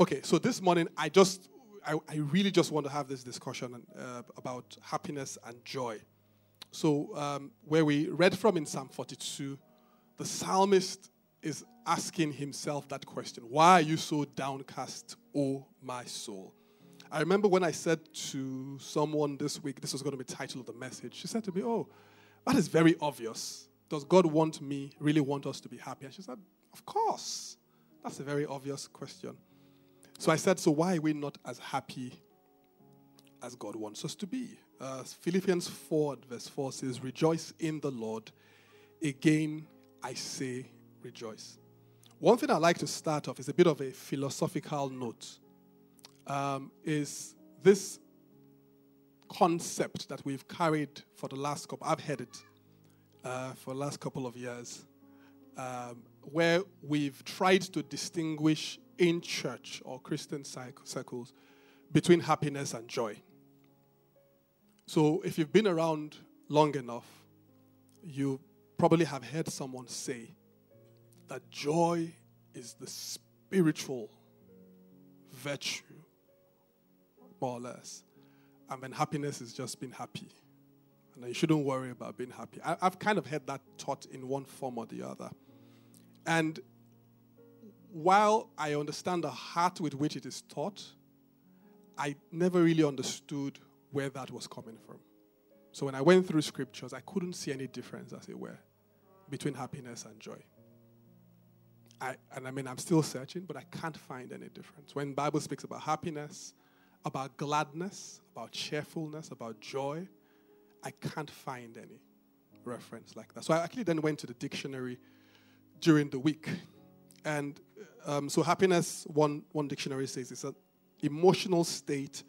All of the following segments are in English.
Okay, so this morning I just, I, I really just want to have this discussion uh, about happiness and joy. So, um, where we read from in Psalm 42, the psalmist is asking himself that question Why are you so downcast, O my soul? I remember when I said to someone this week, this was going to be the title of the message, she said to me, Oh, that is very obvious. Does God want me, really want us to be happy? And she said, Of course. That's a very obvious question. So I said, So why are we not as happy as God wants us to be? Uh, Philippians 4, verse 4 says, Rejoice in the Lord. Again, I say, rejoice. One thing I like to start off is a bit of a philosophical note. Um, is this concept that we've carried for the last couple, I've had it uh, for the last couple of years, um, where we've tried to distinguish in church or Christian circles between happiness and joy. So if you've been around long enough, you probably have heard someone say that joy is the spiritual virtue, more or less. And then happiness is just being happy. And you shouldn't worry about being happy. I, have kind of heard that taught in one form or the other. And while I understand the heart with which it is taught, I never really understood where that was coming from. So when I went through scriptures, I couldn't see any difference, as it were, between happiness and joy. I, and I mean, I'm still searching, but I can't find any difference. When Bible speaks about happiness, about gladness, about cheerfulness, about joy, I can't find any reference like that. So I actually then went to the dictionary during the week. And um, so happiness, one, one dictionary says, it's an emotional state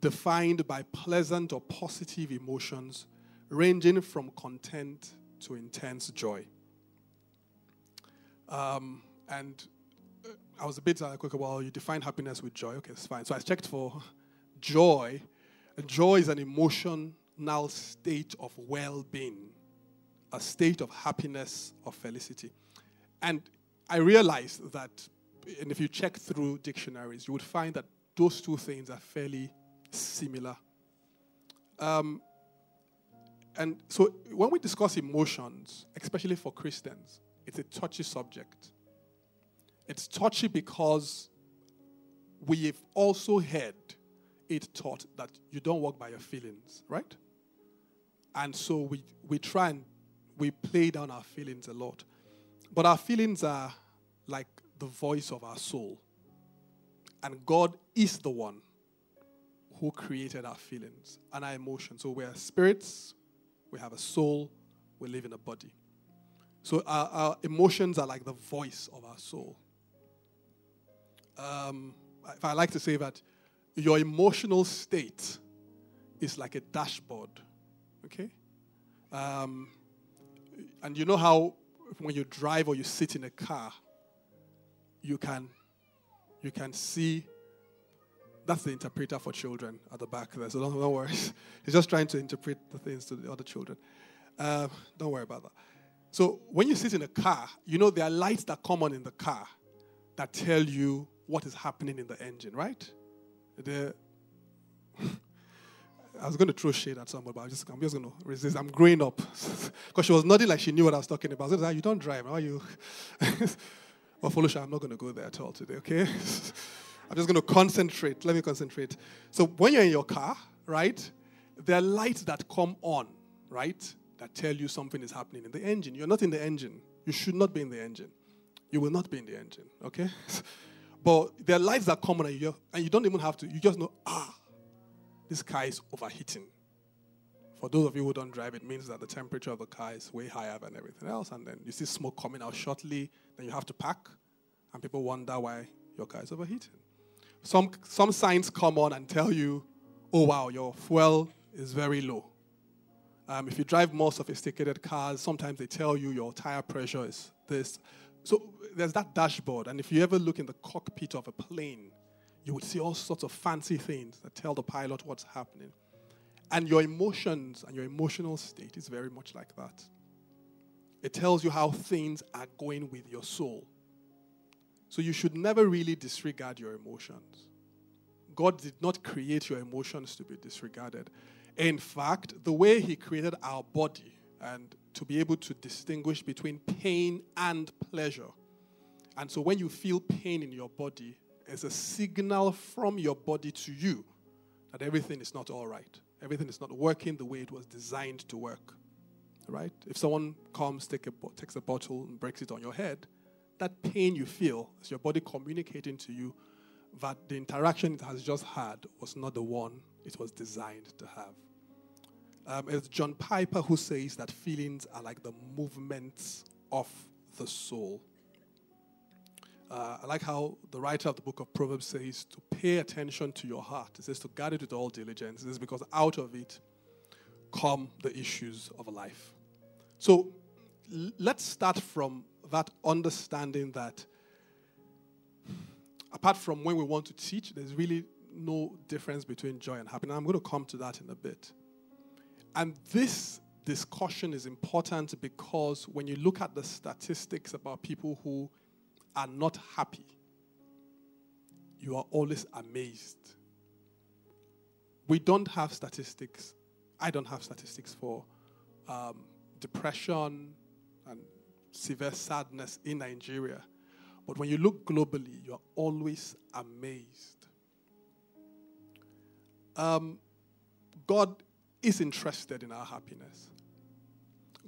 defined by pleasant or positive emotions ranging from content to intense joy. Um, and uh, I was a bit like, okay, well, you define happiness with joy. Okay, it's fine. So I checked for joy. And joy is an emotional state of well being, a state of happiness or felicity. And I realized that, and if you check through dictionaries, you would find that those two things are fairly similar. Um, and so when we discuss emotions, especially for Christians, it's a touchy subject. It's touchy because we've also heard it taught that you don't walk by your feelings, right? And so we, we try and we play down our feelings a lot. But our feelings are like the voice of our soul. And God is the one who created our feelings and our emotions. So we are spirits, we have a soul, we live in a body. So our, our emotions are like the voice of our soul. Um, if I like to say that your emotional state is like a dashboard, okay? Um, and you know how when you drive or you sit in a car, you can you can see that's the interpreter for children at the back there, so don't, don't worry. He's just trying to interpret the things to the other children. Uh, don't worry about that. So when you sit in a car, you know there are lights that come on in the car that tell you what is happening in the engine, right? The I was going to throw shade at somebody, but I'm just, I'm just going to resist. I'm growing up. Because she was nodding like she knew what I was talking about. I ah, You don't drive. Are you? well, Folusha, I'm not going to go there at all today, okay? I'm just going to concentrate. Let me concentrate. So when you're in your car, right, there are lights that come on, right, that tell you something is happening in the engine. You're not in the engine. You should not be in the engine. You will not be in the engine, okay? but there are lights that come on and you, and you don't even have to. You just know, ah, this car is overheating. For those of you who don't drive, it means that the temperature of the car is way higher than everything else. And then you see smoke coming out shortly, then you have to pack, and people wonder why your car is overheating. Some, some signs come on and tell you, oh, wow, your fuel is very low. Um, if you drive more sophisticated cars, sometimes they tell you your tire pressure is this. So there's that dashboard. And if you ever look in the cockpit of a plane, you would see all sorts of fancy things that tell the pilot what's happening. And your emotions and your emotional state is very much like that. It tells you how things are going with your soul. So you should never really disregard your emotions. God did not create your emotions to be disregarded. In fact, the way He created our body and to be able to distinguish between pain and pleasure. And so when you feel pain in your body, it's a signal from your body to you that everything is not all right. Everything is not working the way it was designed to work. Right? If someone comes, take a, takes a bottle, and breaks it on your head, that pain you feel is your body communicating to you that the interaction it has just had was not the one it was designed to have. Um, it's John Piper who says that feelings are like the movements of the soul. Uh, I like how the writer of the book of Proverbs says to pay attention to your heart. It says to guard it with all diligence. It is because out of it come the issues of life. So let's start from that understanding that apart from when we want to teach, there's really no difference between joy and happiness. I'm going to come to that in a bit. And this discussion is important because when you look at the statistics about people who are not happy, you are always amazed. We don't have statistics. I don't have statistics for um, depression and severe sadness in Nigeria. But when you look globally, you're always amazed. Um, God is interested in our happiness.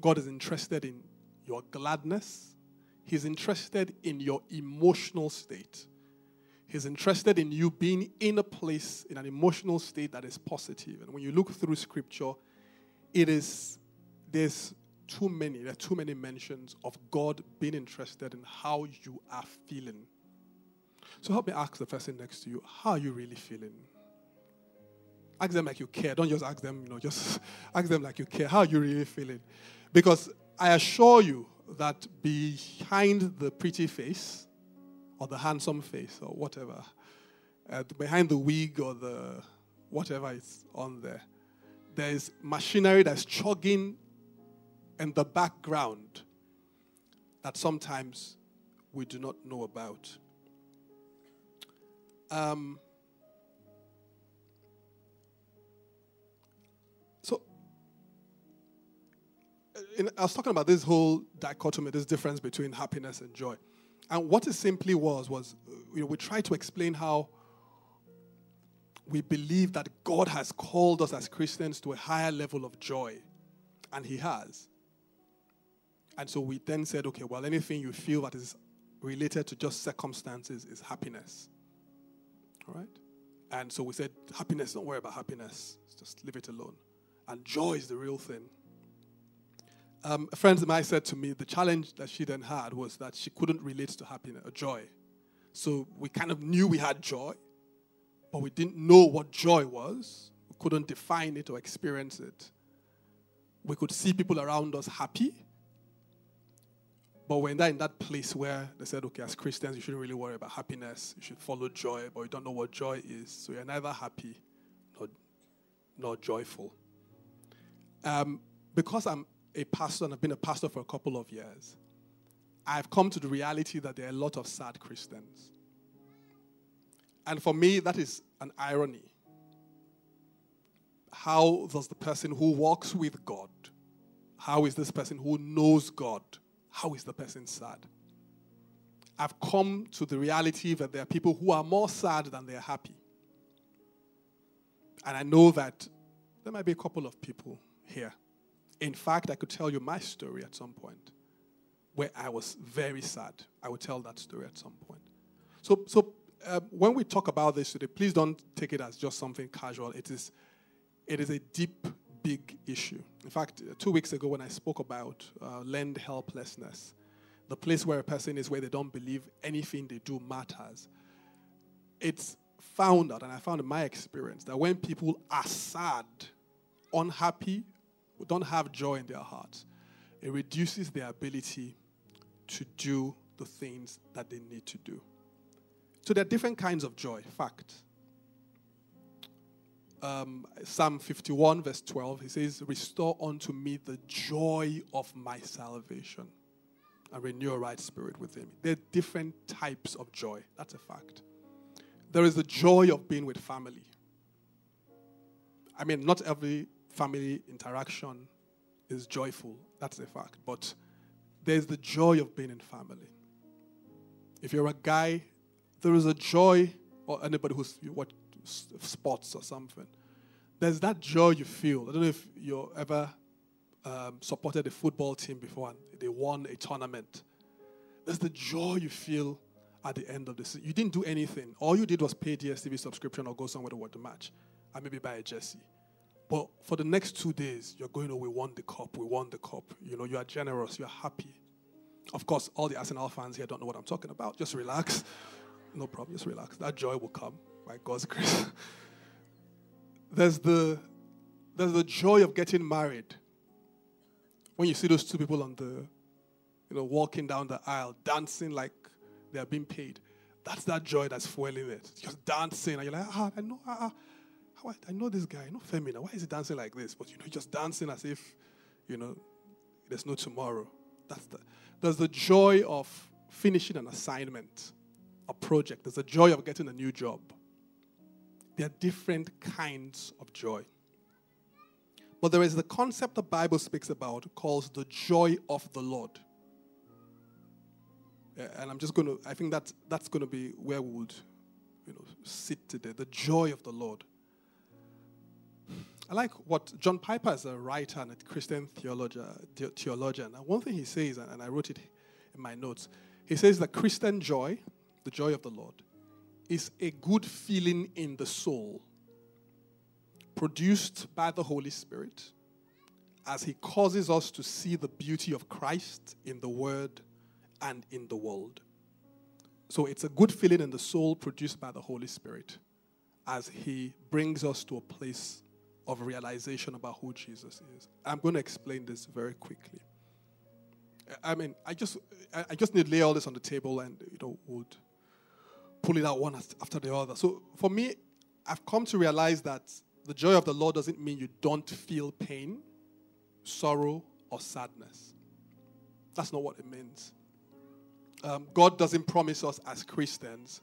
God is interested in your gladness. He's interested in your emotional state. He's interested in you being in a place, in an emotional state that is positive. And when you look through scripture, it is, there's too many, there are too many mentions of God being interested in how you are feeling. So help me ask the person next to you, how are you really feeling? Ask them like you care. Don't just ask them, you know, just ask them like you care. How are you really feeling? Because I assure you that behind the pretty face or the handsome face or whatever, uh, behind the wig or the whatever is on there, there is machinery that's chugging in the background that sometimes we do not know about. Um, in, I was talking about this whole dichotomy, this difference between happiness and joy. And what it simply was, was you know, we tried to explain how we believe that God has called us as Christians to a higher level of joy. And He has. And so we then said, okay, well, anything you feel that is related to just circumstances is happiness. All right? And so we said, happiness, don't worry about happiness. Just leave it alone. And joy is the real thing. Um, a friend of mine said to me, the challenge that she then had was that she couldn't relate to happiness or joy. So we kind of knew we had joy, but we didn't know what joy was. We couldn't define it or experience it. We could see people around us happy, but we're in that, in that place where they said, okay, as Christians, you shouldn't really worry about happiness. You should follow joy, but you don't know what joy is. So you're neither happy nor, nor joyful. Um, because I'm a pastor and I've been a pastor for a couple of years, I've come to the reality that there are a lot of sad Christians. And for me, that is an irony. How does the person who walks with God, how is this person who knows God, how is the person sad? I've come to the reality that there are people who are more sad than they are happy. And I know that there might be a couple of people here. In fact, I could tell you my story at some point where I was very sad. I will tell that story at some point. So, so uh, when we talk about this today, please don't take it as just something casual. It is, it is a deep big issue. In fact, two weeks ago when I spoke about uh, learned helplessness, the place where a person is where they don't believe anything they do matters, it's found out, and I found in my experience, that when people are sad, unhappy, don't have joy in their hearts, it reduces their ability to do the things that they need to do. So there are different kinds of joy, fact um, Psalm 51, verse 12, he says, Restore unto me the joy of my salvation. and renew a right spirit within me. There are different types of joy. That's a fact. There is the joy of being with family. I mean, not every family interaction is joyful. That's a fact. But there's the joy of being in family. If you're a guy, there is a joy, or anybody who's what sports or something. There's that joy you feel. I don't know if you ever um, supported a football team before and they won a tournament. There's the joy you feel at the end of the season. You didn't do anything. All you did was pay DSTV subscription or go somewhere to watch the match and maybe buy a jersey. But for the next two days, you're going, oh, we won the cup, we won the cup. You know, you are generous, you're happy. Of course, all the Arsenal fans here don't know what I'm talking about. Just relax. No problem, just relax. That joy will come by God's grace. there's the there's the joy of getting married. When you see those two people on the, you know, walking down the aisle, dancing like they are being paid. That's that joy that's fueling it. Just dancing, and you're like, ah, I know, ah, ah, I know this guy, I know Femina. Why is he dancing like this? But you know, just dancing as if, you know, there's no tomorrow. That's the, there's the joy of finishing an assignment, a project. There's the joy of getting a new job. There are different kinds of joy. But there is the concept the Bible speaks about called the joy of the Lord. And I'm just going to, I think that's, that's going to be where we would, you know, sit today. The joy of the Lord. I like what John Piper is a writer and a Christian theologian. And one thing he says, and I wrote it in my notes, he says that Christian joy, the joy of the Lord, is a good feeling in the soul produced by the Holy Spirit as He causes us to see the beauty of Christ in the Word and in the world. So it's a good feeling in the soul produced by the Holy Spirit as He brings us to a place of realization about who Jesus is. I'm going to explain this very quickly. I mean, I just, I just need to lay all this on the table and, you know, would pull it out one after the other. So for me, I've come to realize that the joy of the Lord doesn't mean you don't feel pain, sorrow, or sadness. That's not what it means. Um, God doesn't promise us as Christians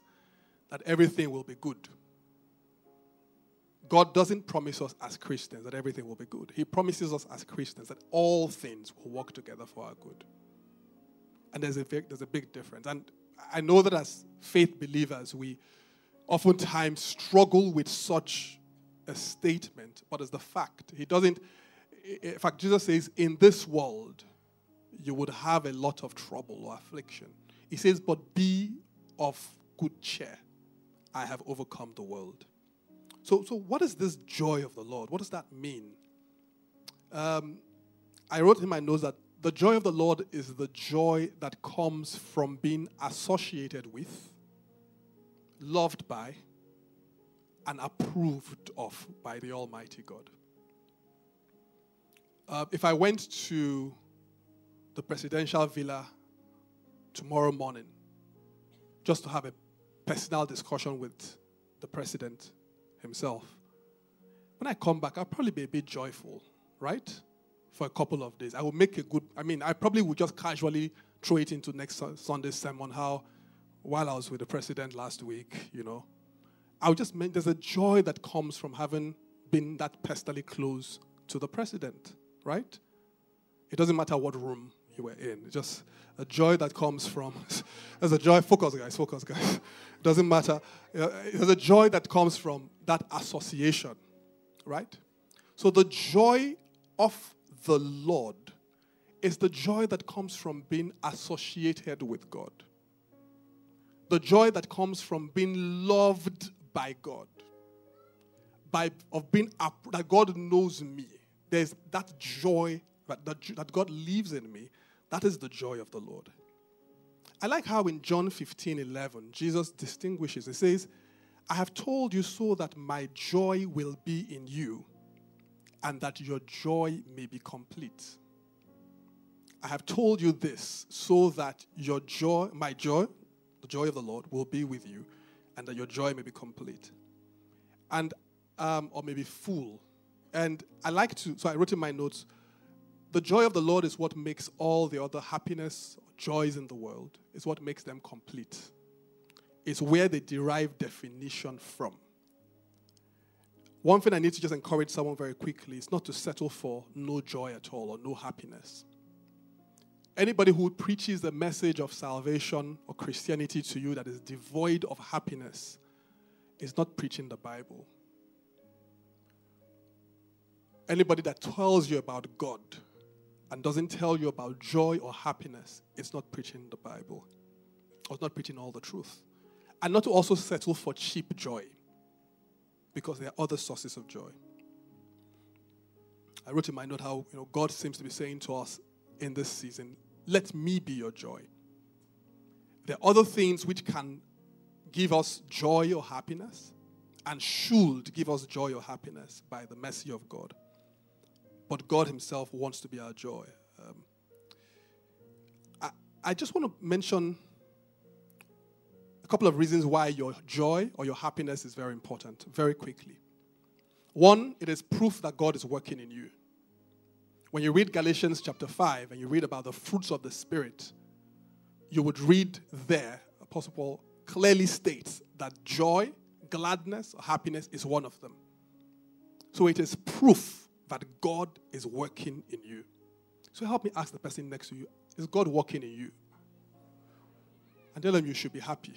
that everything will be good. God doesn't promise us as Christians that everything will be good. He promises us as Christians that all things will work together for our good. And there's a big, there's a big difference. And I know that as faith believers, we oftentimes struggle with such a statement, but it's the fact. He doesn't, in fact, Jesus says, in this world, you would have a lot of trouble or affliction. He says, but be of good cheer. I have overcome the world. So, so what is this joy of the Lord? What does that mean? Um, I wrote in my notes that the joy of the Lord is the joy that comes from being associated with, loved by, and approved of by the Almighty God. Uh, if I went to the presidential villa tomorrow morning just to have a personal discussion with the president himself, when I come back, I'll probably be a bit joyful, right? for a couple of days. I will make a good, I mean, I probably would just casually throw it into next Sunday's sermon how, while I was with the president last week, you know, I would just make, there's a joy that comes from having been that personally close to the president, right? It doesn't matter what room you were in, it's just a joy that comes from, there's a joy, focus guys, focus guys. Doesn't matter. Uh, there's a joy that comes from that association, right? So the joy of the Lord is the joy that comes from being associated with God. The joy that comes from being loved by God. By of being that God knows me. There's that joy that, that, that God lives in me. That is the joy of the Lord. I like how in John 15 11, Jesus distinguishes. He says, I have told you so that my joy will be in you and that your joy may be complete. I have told you this so that your joy, my joy, the joy of the Lord, will be with you, and that your joy may be complete. And, um, or maybe full. And I like to, so I wrote in my notes, The joy of the Lord is what makes all the other happiness, joys in the world, is what makes them complete. It's where they derive definition from. One thing I need to just encourage someone very quickly is not to settle for no joy at all or no happiness. Anybody who preaches the message of salvation or Christianity to you that is devoid of happiness is not preaching the Bible. Anybody that tells you about God and doesn't tell you about joy or happiness it's not preaching the Bible or not preaching all the truth. And not to also settle for cheap joy because there are other sources of joy. I wrote in my note how you know God seems to be saying to us in this season, "Let me be your joy." There are other things which can give us joy or happiness and should give us joy or happiness by the mercy of God. But God Himself wants to be our joy. Um, I, I just want to mention a couple of reasons why your joy or your happiness is very important, very quickly. One, it is proof that God is working in you. When you read Galatians chapter 5 and you read about the fruits of the Spirit, you would read there, Apostle Paul clearly states that joy, gladness, or happiness is one of them. So it is proof that God is working in you. So help me ask the person next to you Is God working in you? And tell them you should be happy.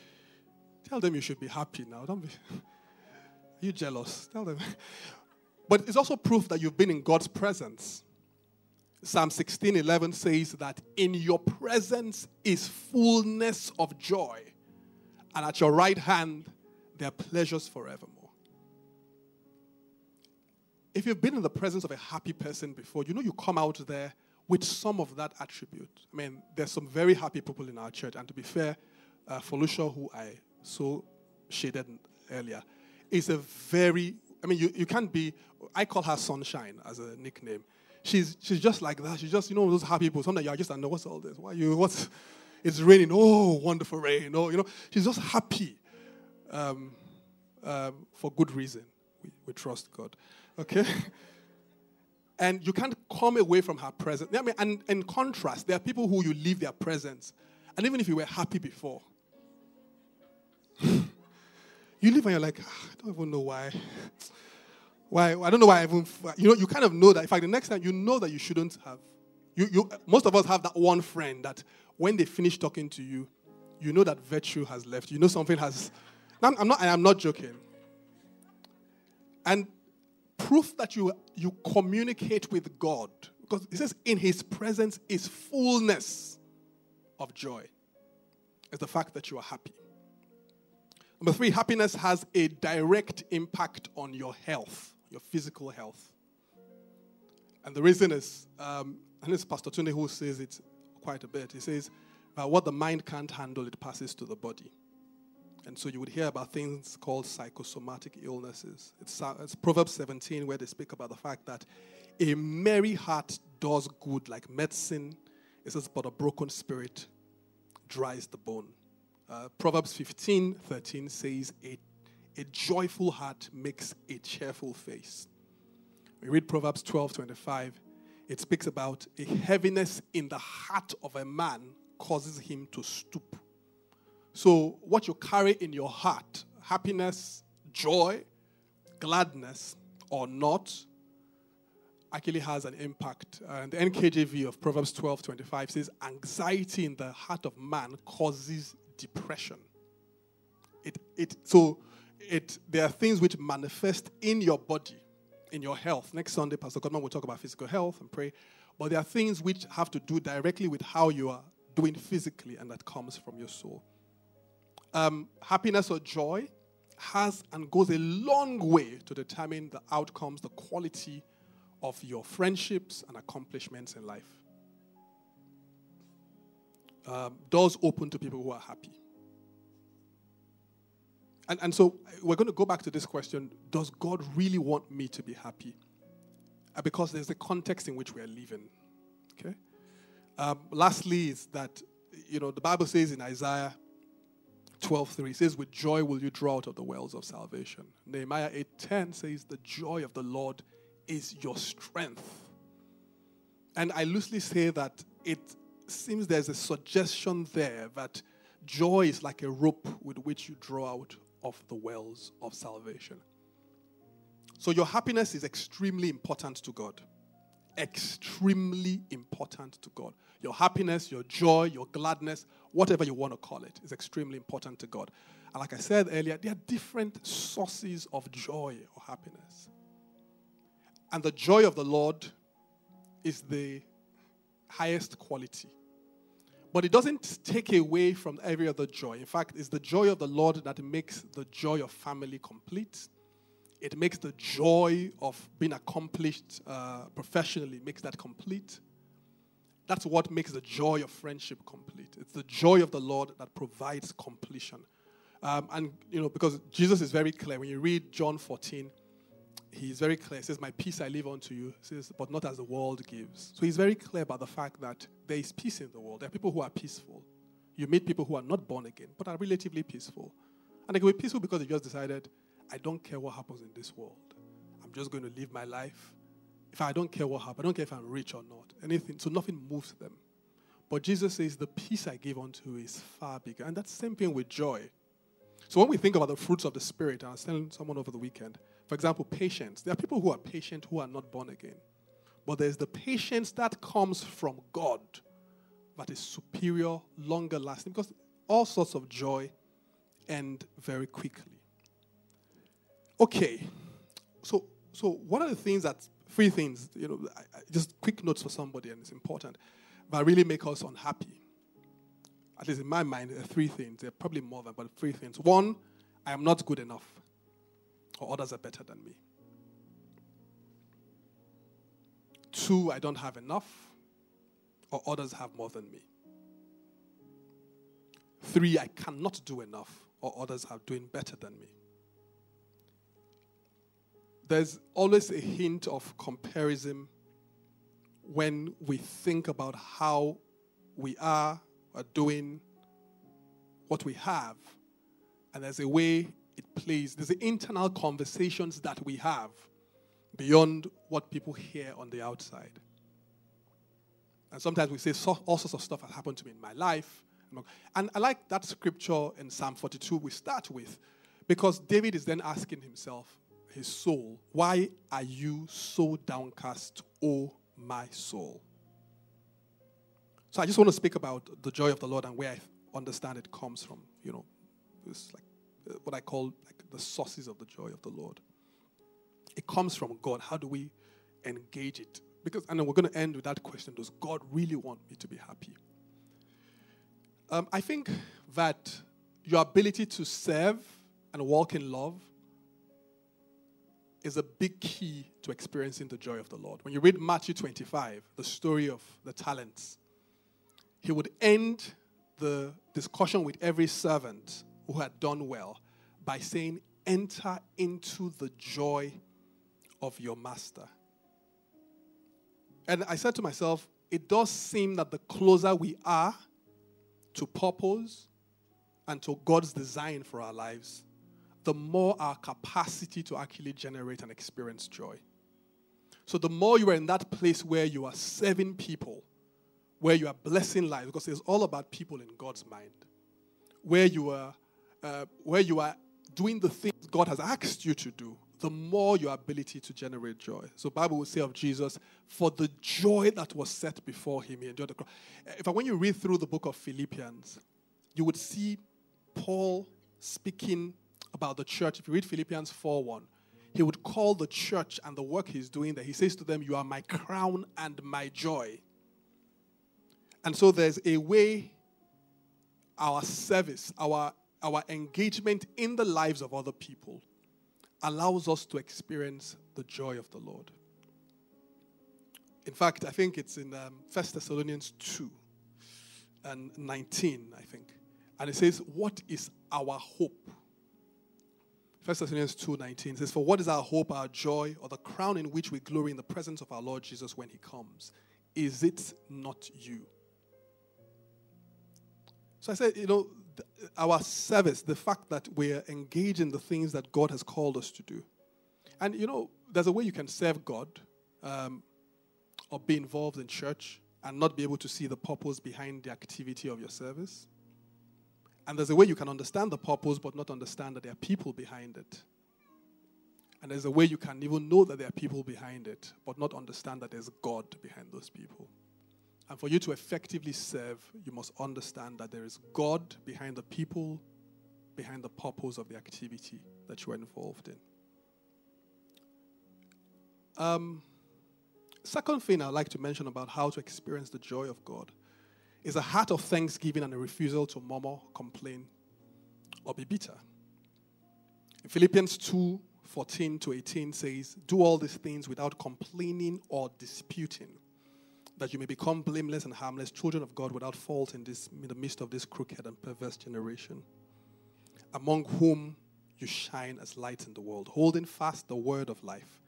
tell them you should be happy now. Don't be. Are you jealous? Tell them. But it's also proof that you've been in God's presence. Psalm 16 11 says that in your presence is fullness of joy, and at your right hand there are pleasures forevermore. If you've been in the presence of a happy person before, you know you come out there with some of that attribute. I mean, there's some very happy people in our church, and to be fair, uh, who I so shaded earlier, is a very, I mean, you, you can't be, I call her Sunshine as a nickname she's she's just like that. She's just, you know, those happy people. Sometimes you're just, I know what's all this? Why you what's it's raining? Oh, wonderful rain. Oh, you know, she's just happy. Um, um, for good reason. We, we trust God. Okay? and you can't come away from her presence. I mean, and in contrast, there are people who you leave their presence. And even if you were happy before, you leave and you're like, ah, I don't even know why. Why? I don't know why I even. You know, you kind of know that. In fact, the next time you know that you shouldn't have. You, you, most of us have that one friend that when they finish talking to you, you know that virtue has left. You know something has. I'm, I'm not. I'm not joking. And proof that you you communicate with God because it says in His presence is fullness of joy. Is the fact that you are happy. Number three, happiness has a direct impact on your health your physical health. And the reason is, um, and it's Pastor Tune who says it quite a bit. He says, uh, what the mind can't handle, it passes to the body. And so you would hear about things called psychosomatic illnesses. It's, uh, it's Proverbs 17 where they speak about the fact that a merry heart does good like medicine. It says, but a broken spirit dries the bone. Uh, Proverbs 15 13 says, a a joyful heart makes a cheerful face. We read Proverbs 12 25. It speaks about a heaviness in the heart of a man causes him to stoop. So, what you carry in your heart, happiness, joy, gladness, or not, actually has an impact. And the NKJV of Proverbs 12 25 says, Anxiety in the heart of man causes depression. It, it, so, it, there are things which manifest in your body, in your health. Next Sunday, Pastor Godman will talk about physical health and pray. But there are things which have to do directly with how you are doing physically, and that comes from your soul. Um, happiness or joy has and goes a long way to determine the outcomes, the quality of your friendships and accomplishments in life. Um, doors open to people who are happy. And, and so we're going to go back to this question Does God really want me to be happy? Uh, because there's the context in which we are living. Okay? Um, lastly, is that, you know, the Bible says in Isaiah 12 3, says, With joy will you draw out of the wells of salvation. Nehemiah 8 10 says, The joy of the Lord is your strength. And I loosely say that it seems there's a suggestion there that joy is like a rope with which you draw out of the wells of salvation. So your happiness is extremely important to God. Extremely important to God. Your happiness, your joy, your gladness, whatever you want to call it, is extremely important to God. And like I said earlier, there are different sources of joy or happiness. And the joy of the Lord is the highest quality. But it doesn't take away from every other joy. In fact, it's the joy of the Lord that makes the joy of family complete. It makes the joy of being accomplished uh, professionally, makes that complete. That's what makes the joy of friendship complete. It's the joy of the Lord that provides completion. Um, and, you know, because Jesus is very clear. When you read John 14, he's very clear. He says, My peace I leave unto you, he says, but not as the world gives. So he's very clear about the fact that there is peace in the world. There are people who are peaceful. You meet people who are not born again, but are relatively peaceful. And they can be peaceful because they just decided, I don't care what happens in this world. I'm just going to live my life. If I don't care what happens, I don't care if I'm rich or not. Anything. So nothing moves them. But Jesus says, The peace I give unto is far bigger. And that's the same thing with joy. So when we think about the fruits of the Spirit, I was telling someone over the weekend, for example, patience. There are people who are patient who are not born again. But there's the patience that comes from God that is superior, longer lasting, because all sorts of joy end very quickly. Okay, so so what are the things that three things, you know, just quick notes for somebody, and it's important, that really make us unhappy? At least in my mind, there are three things. There are probably more than, but three things. One, I am not good enough or others are better than me. Two, I don't have enough, or others have more than me. Three, I cannot do enough, or others are doing better than me. There's always a hint of comparison when we think about how we are, are doing, what we have, and there's a way it plays. There's the internal conversations that we have beyond what people hear on the outside. And sometimes we say so, all sorts of stuff has happened to me in my life. And I like that scripture in Psalm 42 we start with because David is then asking himself, his soul, why are you so downcast, O my soul? So I just want to speak about the joy of the Lord and where I understand it comes from. You know, it's like what I call like the sources of the joy of the Lord. It comes from God. How do we engage it? Because, and we're going to end with that question Does God really want me to be happy? Um, I think that your ability to serve and walk in love is a big key to experiencing the joy of the Lord. When you read Matthew 25, the story of the talents, he would end the discussion with every servant who had done well by saying, Enter into the joy of your master. And I said to myself, it does seem that the closer we are to purpose and to God's design for our lives, the more our capacity to actually generate and experience joy. So, the more you are in that place where you are serving people, where you are blessing lives, because it's all about people in God's mind, where you are uh, where you are doing the things God has asked you to do, the more your ability to generate joy. So Bible will say of Jesus, for the joy that was set before him, he endured the cross. If I, when you read through the book of Philippians, you would see Paul speaking about the church. If you read Philippians 4:1, he would call the church and the work he's doing there. He says to them, You are my crown and my joy. And so there's a way our service, our our engagement in the lives of other people allows us to experience the joy of the Lord. In fact, I think it's in um, 1 Thessalonians 2 and 19, I think. And it says, What is our hope? 1 Thessalonians 2.19 says, For what is our hope, our joy, or the crown in which we glory in the presence of our Lord Jesus when he comes? Is it not you? So I said, you know, our service, the fact that we're engaged in the things that God has called us to do. And you know, there's a way you can serve God. Um, or be involved in church and not be able to see the purpose behind the activity of your service. And there's a way you can understand the purpose but not understand that there are people behind it. And there's a way you can even know that there are people behind it but not understand that there's God behind those people. And for you to effectively serve, you must understand that there is God behind the people, behind the purpose of the activity that you are involved in. Um, second thing I'd like to mention about how to experience the joy of God is a heart of thanksgiving and a refusal to murmur, complain, or be bitter. In Philippians 2 14 to 18 says, Do all these things without complaining or disputing, that you may become blameless and harmless, children of God without fault in, this, in the midst of this crooked and perverse generation, among whom you shine as lights in the world, holding fast the word of life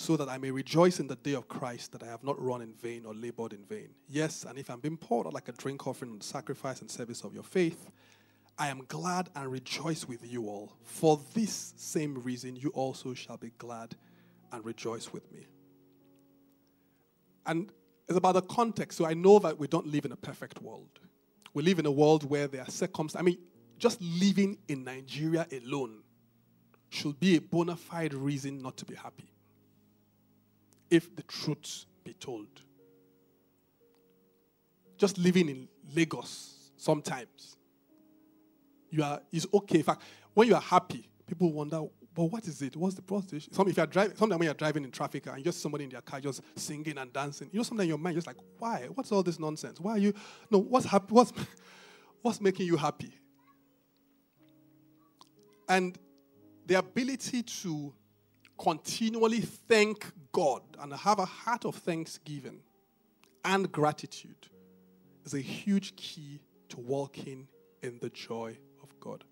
so that I may rejoice in the day of Christ that I have not run in vain or labored in vain. Yes, and if I'm being poured out like a drink offering on the sacrifice and service of your faith, I am glad and rejoice with you all. For this same reason, you also shall be glad and rejoice with me. And it's about the context. So I know that we don't live in a perfect world. We live in a world where there are circumstances. I mean, just living in Nigeria alone should be a bona fide reason not to be happy if the truth be told. Just living in Lagos sometimes, you are is okay. In fact, when you are happy, people wonder, but what is it? What's the problem? Some, if you are driving, sometimes when you're driving in traffic and just somebody in their car just singing and dancing, you know, sometimes your mind just like, why? What's all this nonsense? Why are you? No, what's happy? What's what's making you happy? And the ability to continually thank God and have a heart of thanksgiving and gratitude is a huge key to walking in the joy of God.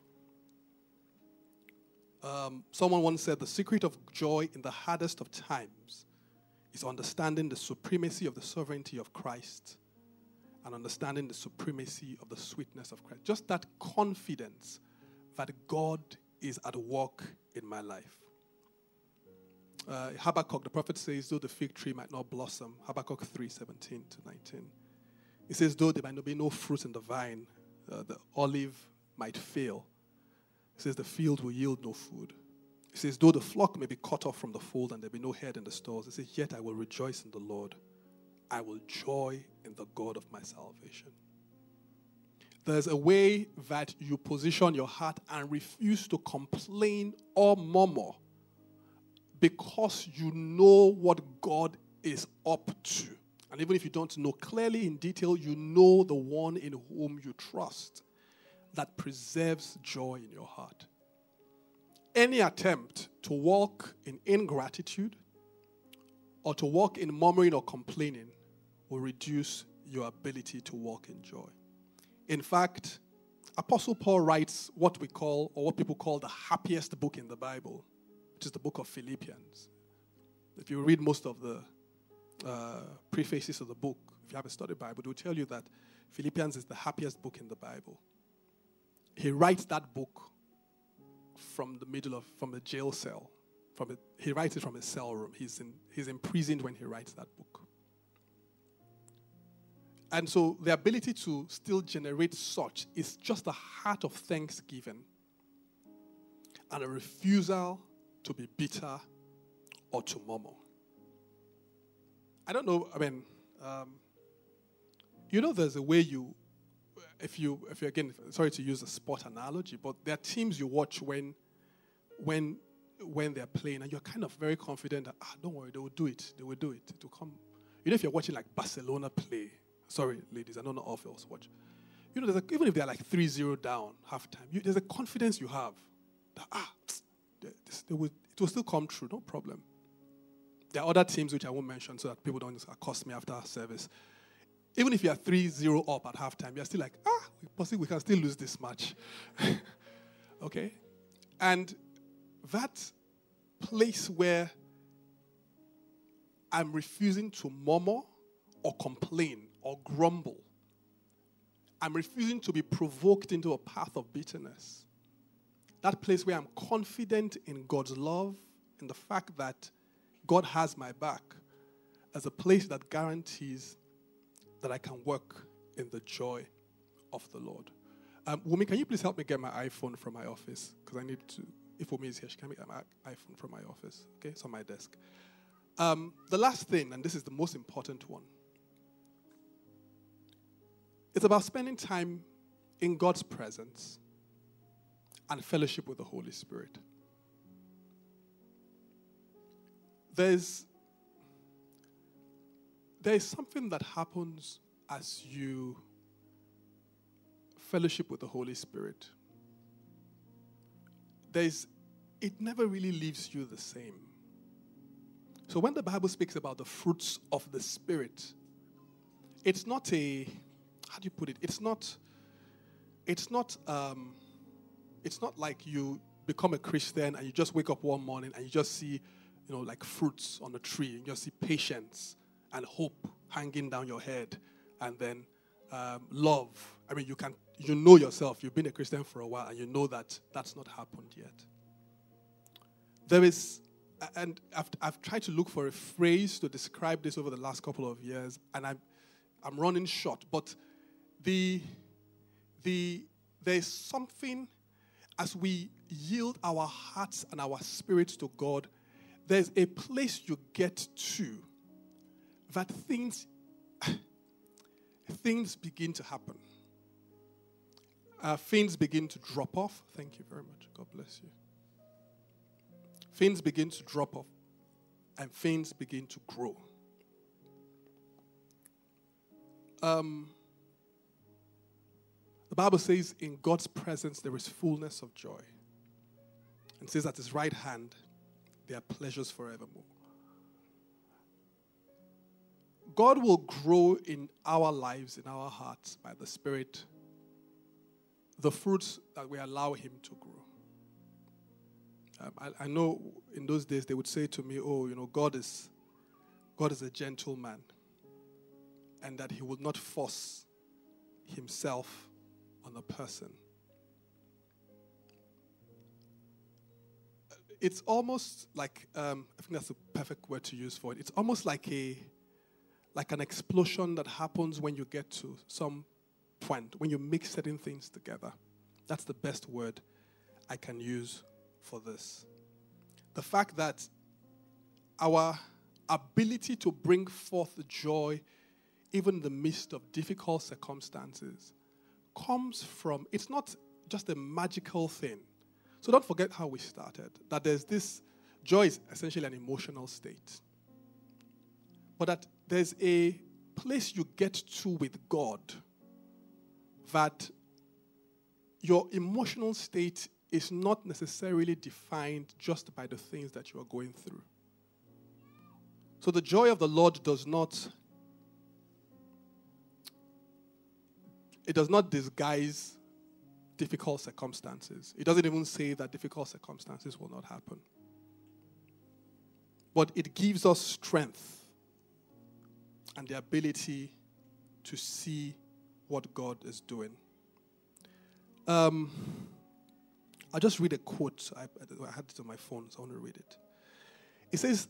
Um, someone once said the secret of joy in the hardest of times is understanding the supremacy of the sovereignty of Christ and understanding the supremacy of the sweetness of Christ. Just that confidence that God is at work in my life uh, Habakkuk, the prophet says, though the fig tree might not blossom, Habakkuk 3 17 to 19. He says, though there might be no fruit in the vine, uh, the olive might fail. He says, the field will yield no food. He says, though the flock may be cut off from the fold and there be no head in the stalls, he says, yet I will rejoice in the Lord. I will joy in the God of my salvation. There's a way that you position your heart and refuse to complain or murmur because you know what God is up to. And even if you don't know clearly in detail, you know the one in whom you trust that preserves joy in your heart. Any attempt to walk in ingratitude or to walk in murmuring or complaining will reduce your ability to walk in joy. In fact, Apostle Paul writes what we call, or what people call, the happiest book in the Bible which is the book of Philippians. If you read most of the uh, prefaces of the book, if you have a study Bible, it will tell you that Philippians is the happiest book in the Bible. He writes that book from the middle of, from a jail cell. From a, he writes it from a cell room. He's, in, he's imprisoned when he writes that book. And so the ability to still generate such is just a heart of thanksgiving and a refusal to be bitter or to murmur. I don't know, I mean, um, you know, there's a way you, if you, if you again, sorry to use a sport analogy, but there are teams you watch when, when, when they're playing, and you're kind of very confident that, ah, don't worry, they will do it, they will do it, it will come. You know, if you're watching like Barcelona play, sorry, ladies, I know if you also watch. You know, there's a, even if they're like 3 0 down halftime, you, there's a confidence you have that, ah, they will, it will still come true, no problem. There are other teams which I won't mention so that people don't accost me after service. Even if you are 3 0 up at halftime, you're still like, ah, possibly we can still lose this match. okay? And that place where I'm refusing to murmur or complain or grumble, I'm refusing to be provoked into a path of bitterness that place where I'm confident in God's love, in the fact that God has my back, as a place that guarantees that I can work in the joy of the Lord. Um, Wumi, can you please help me get my iPhone from my office? Because I need to, if Wumi is here, she can get my iPhone from my office. Okay, it's on my desk. Um, the last thing, and this is the most important one, it's about spending time in God's presence and fellowship with the Holy Spirit. There's, there's something that happens as you fellowship with the Holy Spirit. There's, it never really leaves you the same. So when the Bible speaks about the fruits of the Spirit, it's not a, how do you put it? It's not, it's not, um, it's not like you become a Christian and you just wake up one morning and you just see, you know, like fruits on a tree and you just see patience and hope hanging down your head and then um, love. I mean, you can, you know yourself. You've been a Christian for a while and you know that that's not happened yet. There is, and I've, I've tried to look for a phrase to describe this over the last couple of years, and I'm, I'm running short. But the, the, there's something as we yield our hearts and our spirits to God, there's a place you get to that things things begin to happen. Uh, things begin to drop off. Thank you very much. God bless you. Things begin to drop off and things begin to grow. Um, Bible says, in God's presence there is fullness of joy. And says at his right hand there are pleasures forevermore. God will grow in our lives, in our hearts, by the Spirit, the fruits that we allow Him to grow. Um, I, I, know in those days they would say to me, "Oh, you know, God is, God is a gentleman, and that He would not force Himself on a person." It's almost like um, I think that's the perfect word to use for it. It's almost like a like an explosion that happens when you get to some point, when you mix certain things together. That's the best word I can use for this. The fact that our ability to bring forth joy, even in the midst of difficult circumstances, comes from, it's not just a magical thing. So don't forget how we started, that there's this joy is essentially an emotional state. But that there's a place you get to with God that your emotional state is not necessarily defined just by the things that you are going through. So the joy of the Lord does not it does not disguise difficult circumstances. It doesn't even say that difficult circumstances will not happen. But it gives us strength and the ability to see what God is doing. Um, I'll just read a quote. I, I had it on my phone, so I want to read it. It says,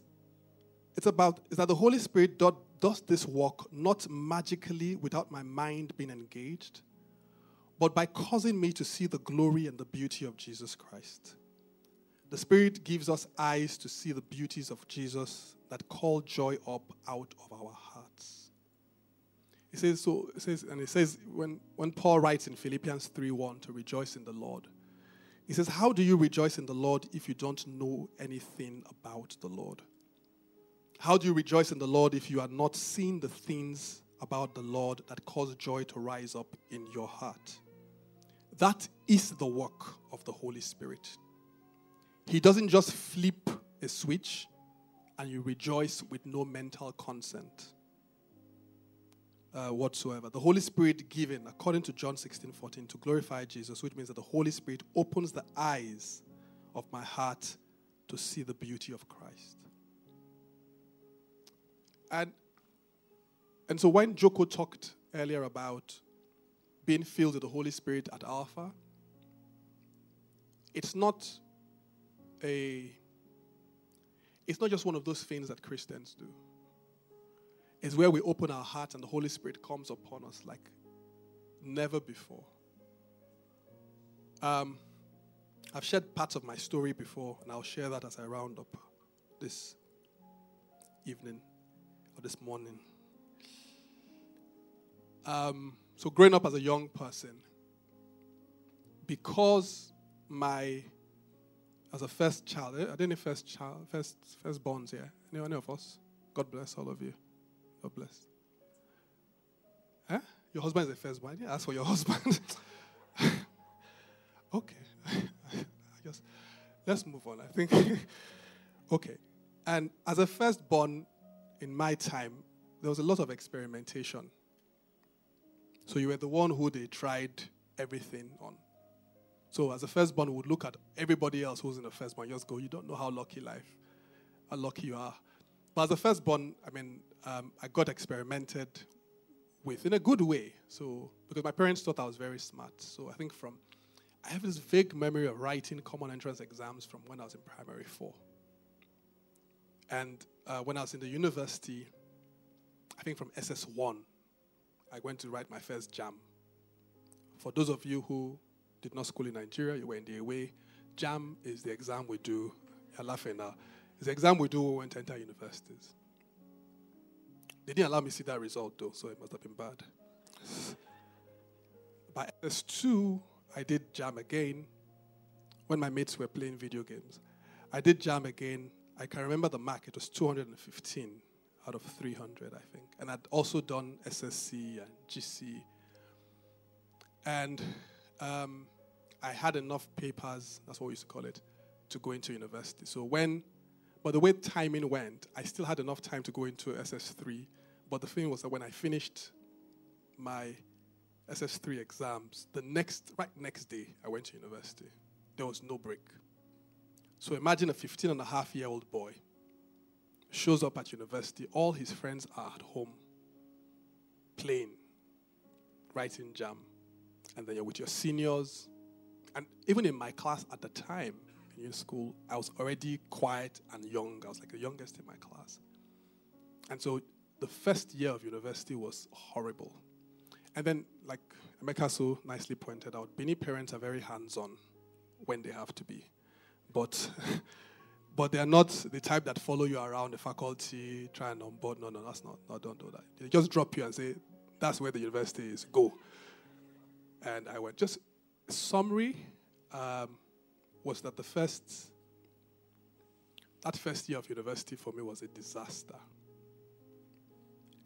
it's about is that the Holy Spirit does this work not magically without my mind being engaged, but by causing me to see the glory and the beauty of Jesus Christ. The Spirit gives us eyes to see the beauties of Jesus that call joy up out of our hearts. It says so it says and it says when, when Paul writes in Philippians 3:1 to rejoice in the Lord. He says, How do you rejoice in the Lord if you don't know anything about the Lord? How do you rejoice in the Lord if you are not seeing the things about the Lord that cause joy to rise up in your heart? That is the work of the Holy Spirit. He doesn't just flip a switch and you rejoice with no mental consent uh, whatsoever. The Holy Spirit given, according to John 16 14, to glorify Jesus, which means that the Holy Spirit opens the eyes of my heart to see the beauty of Christ. And, and so when Joko talked earlier about being filled with the Holy Spirit at Alpha, it's not a it's not just one of those things that Christians do. It's where we open our hearts and the Holy Spirit comes upon us like never before. Um, I've shared parts of my story before, and I'll share that as I round up this evening or this morning. Um, so, growing up as a young person, because my as a first child, I didn't first child, first first borns here. Any, any of us? God bless all of you. God bless. Your husband is the first one. Yeah, ask for your husband. okay. I guess let's move on. I think. okay. And as a firstborn in my time, there was a lot of experimentation. So you were the one who they tried everything on. So as a firstborn, would look at everybody else who's in the firstborn, just go, you don't know how lucky life, how lucky you are. But as a firstborn, I mean, um, I got experimented with in a good way. So because my parents thought I was very smart. So I think from I have this vague memory of writing common entrance exams from when I was in primary four. And uh, when I was in the university, I think from SS1, I went to write my first JAMB. For those of you who did not school in Nigeria, you were in the away. JAMB is the exam we do. You're laughing now. It's the exam we do when we went to enter universities. They didn't allow me to see that result though, so it must have been bad. By S2, I did JAMB again when my mates were playing video games. I did JAMB again. I can remember the mark, it was 215 out of 300, I think. And I'd also done SSC and GC. And um, I had enough papers, that's what we used to call it, to go into university. So when, but the way timing went, I still had enough time to go into SS3. But the thing was that when I finished my SS3 exams, the next, right next day, I went to university. There was no break. So imagine a 15 and a half year old boy shows up at university, all his friends are at home, playing, writing JAMB, and then you're with your seniors. And even in my class at the time in school, I was already quiet and young. I was like the youngest in my class. And so the first year of university was horrible. And then, like Emeka so nicely pointed out, Bini parents are very hands on when they have to be. But but they are not the type that follow you around the faculty, try and onboard. No, no, that's not. No, don't do that. They just drop you and say, that's where the university is. Go. And I went. Just summary um, was that the first, that first year of university for me was a disaster.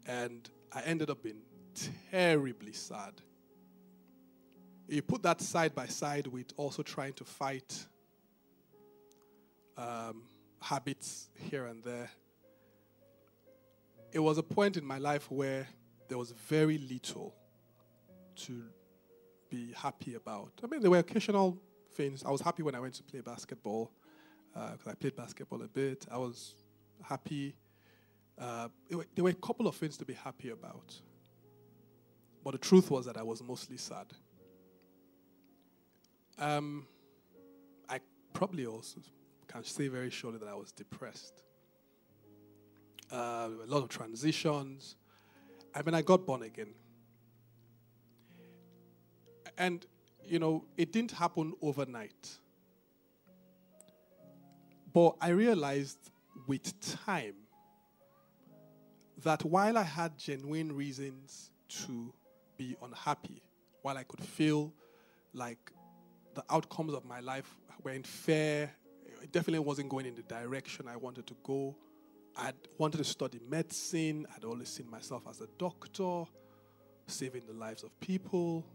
And I ended up being terribly sad. You put that side by side with also trying to fight um, habits here and there. It was a point in my life where there was very little to be happy about. I mean, there were occasional things. I was happy when I went to play basketball because uh, I played basketball a bit. I was happy. Uh, were, there were a couple of things to be happy about. But the truth was that I was mostly sad. Um, I probably also can say very surely that I was depressed. Uh, a lot of transitions. I mean, I got born again. And, you know, it didn't happen overnight. But I realized with time that while I had genuine reasons to be unhappy, while I could feel like the outcomes of my life weren't fair, definitely wasn't going in the direction I wanted to go. I wanted to study medicine. I'd always seen myself as a doctor, saving the lives of people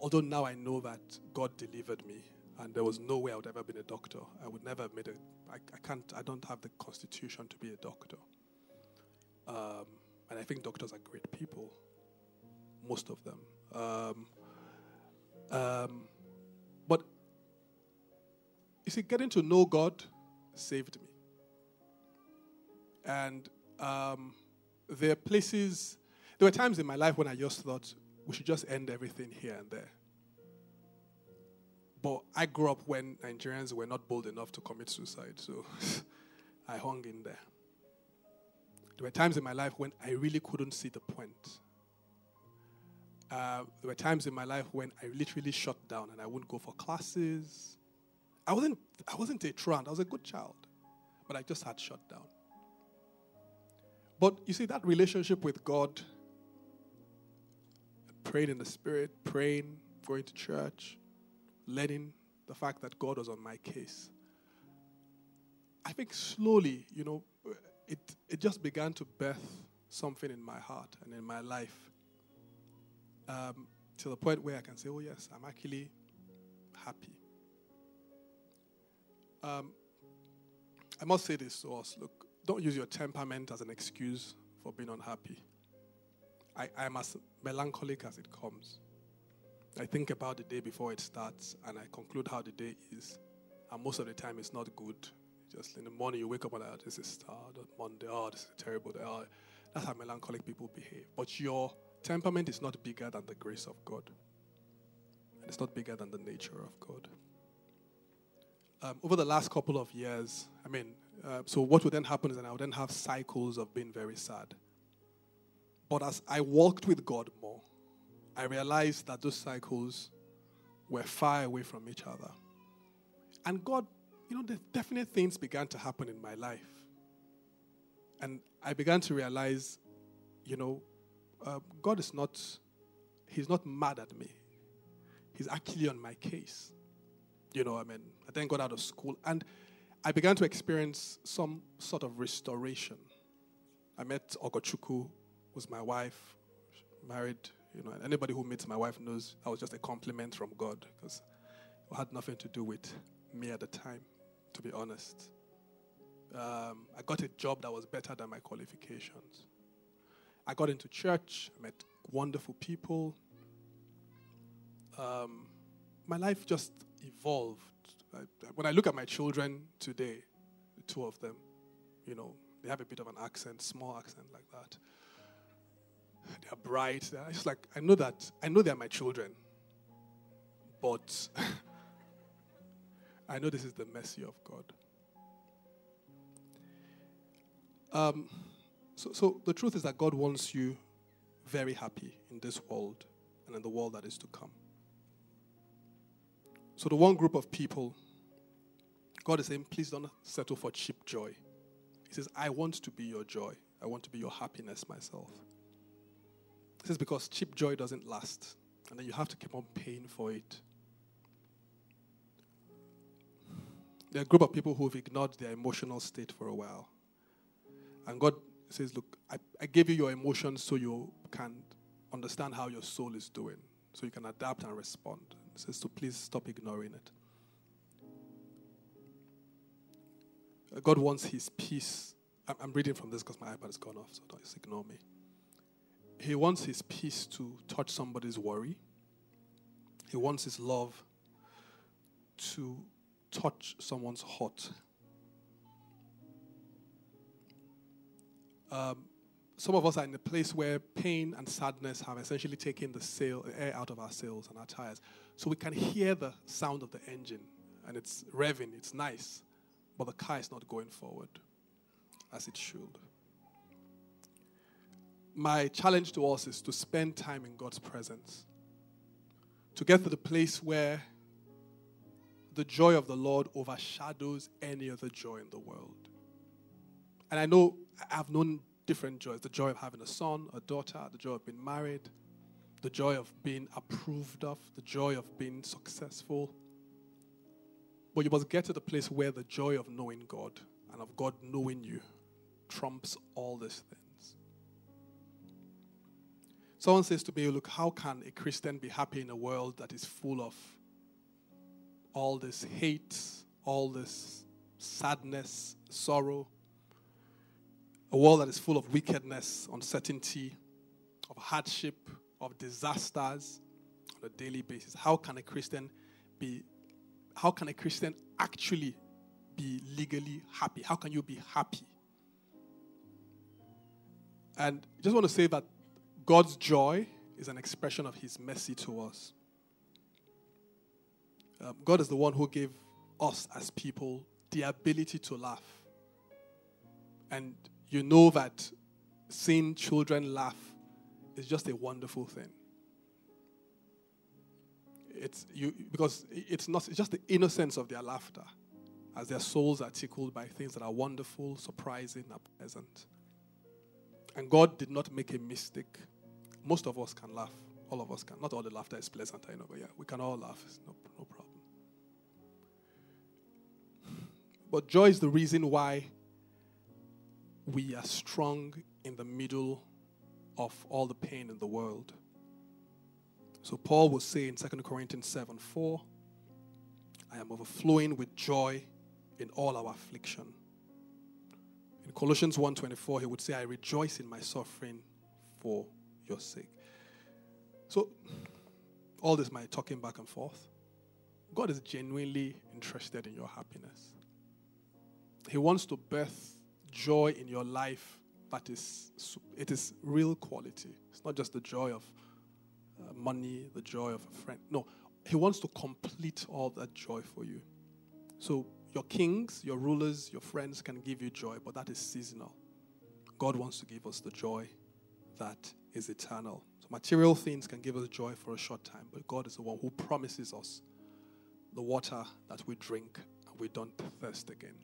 although now I know that God delivered me and there was no way I would ever been a doctor. I would never have made a, I, can't, I don't have the constitution to be a doctor. Um, and I think doctors are great people, most of them. Um, um, you see, getting to know God saved me. And um, there are places, there were times in my life when I just thought, we should just end everything here and there. But I grew up when Nigerians were not bold enough to commit suicide, so I hung in there. there were times in my life when I really couldn't see the point. Uh, there were times in my life when I literally shut down and I wouldn't go for classes. I wasn't, I wasn't a truant, I was a good child, but I just had shut down. But you see, that relationship with God, praying in the Spirit, praying, going to church, letting the fact that God was on my case. I think slowly, you know, it, it just began to birth something in my heart and in my life um, to the point where I can say, oh, yes, I'm actually happy. Um, I must say this to us look, don't use your temperament as an excuse for being unhappy. I, I'm as melancholic as it comes. I think about the day before it starts and I conclude how the day is. And most of the time, it's not good. Just in the morning, you wake up and, oh, this is hard. Monday, oh, this is terrible. Oh, that's how melancholic people behave. But your temperament is not bigger than the grace of God, and it's not bigger than the nature of God. Um, over the last couple of years, I mean, uh, so what would then happen is that I would then have cycles of being very sad. But as I walked with God more, I realized that those cycles were far away from each other. And God, you know, the definite things began to happen in my life. And I began to realize, you know, uh, God is not, He's not mad at me. He's actually on my case. You know, I mean, I then got out of school and I began to experience some sort of restoration. I met Ogochukwu, who's my wife, married you know, anybody who meets my wife knows that was just a compliment from God because it had nothing to do with me at the time, to be honest. Um, I got a job that was better than my qualifications. I got into church, met wonderful people. Um, my life just evolved. I, when I look at my children today, the two of them, you know, they have a bit of an accent, small accent like that. They're bright. It's like, I know that, I know they're my children. But I know this is the mercy of God. Um, so, so the truth is that God wants you very happy in this world and in the world that is to come. So, the one group of people, God is saying, please don't settle for cheap joy. He says, I want to be your joy. I want to be your happiness myself. This is because cheap joy doesn't last, and then you have to keep on paying for it. There are a group of people who've ignored their emotional state for a while. And God says, Look, I, I gave you your emotions so you can understand how your soul is doing, so you can adapt and respond. Says, to please stop ignoring it. God wants His peace. I'm reading from this because my iPad has gone off, so don't just ignore me. He wants his peace to touch somebody's worry. He wants his love to touch someone's heart. Um, some of us are in a place where pain and sadness have essentially taken the sail, air out of our sails and our tires. So we can hear the sound of the engine and it's revving, it's nice, but the car is not going forward as it should my challenge to us is to spend time in God's presence. To get to the place where the joy of the Lord overshadows any other joy in the world. And I know I've known different joys the joy of having a son, a daughter, the joy of being married, the joy of being approved of, the joy of being successful. But you must get to the place where the joy of knowing God and of God knowing you trumps all these things. Someone says to me, Look, how can a Christian be happy in a world that is full of all this hate, all this sadness, sorrow? A world that is full of wickedness, uncertainty, of hardship, of disasters on a daily basis. How can a Christian be how can a Christian actually be legally happy? How can you be happy? And I just want to say that God's joy is an expression of His mercy to us. Um, God is the one who gave us as people the ability to laugh. And you know that seeing children laugh is just a wonderful thing. It's you because it's not it's just the innocence of their laughter as their souls are tickled by things that are wonderful, surprising, and pleasant. And God did not make a mistake. Most of us can laugh. All of us can. Not all the laughter is pleasant, I know, but yeah, we can all laugh. It's no, no problem. But joy is the reason why we are strong in the middle of all the pain in the world. So Paul will say in 2 Corinthians 7 4, I am overflowing with joy in all our affliction. In Colossians 1:24 he would say I rejoice in my suffering for your sake. So all this my talking back and forth. God is genuinely interested in your happiness. He wants to birth joy in your life that is it is real quality. It's not just the joy of uh, money, the joy of a friend. No, he wants to complete all that joy for you. So your kings, your rulers, your friends can give you joy, but that is seasonal. God wants to give us the joy that is eternal. So material things can give us joy for a short time, but God is the one who promises us the water that we drink and we don't thirst again.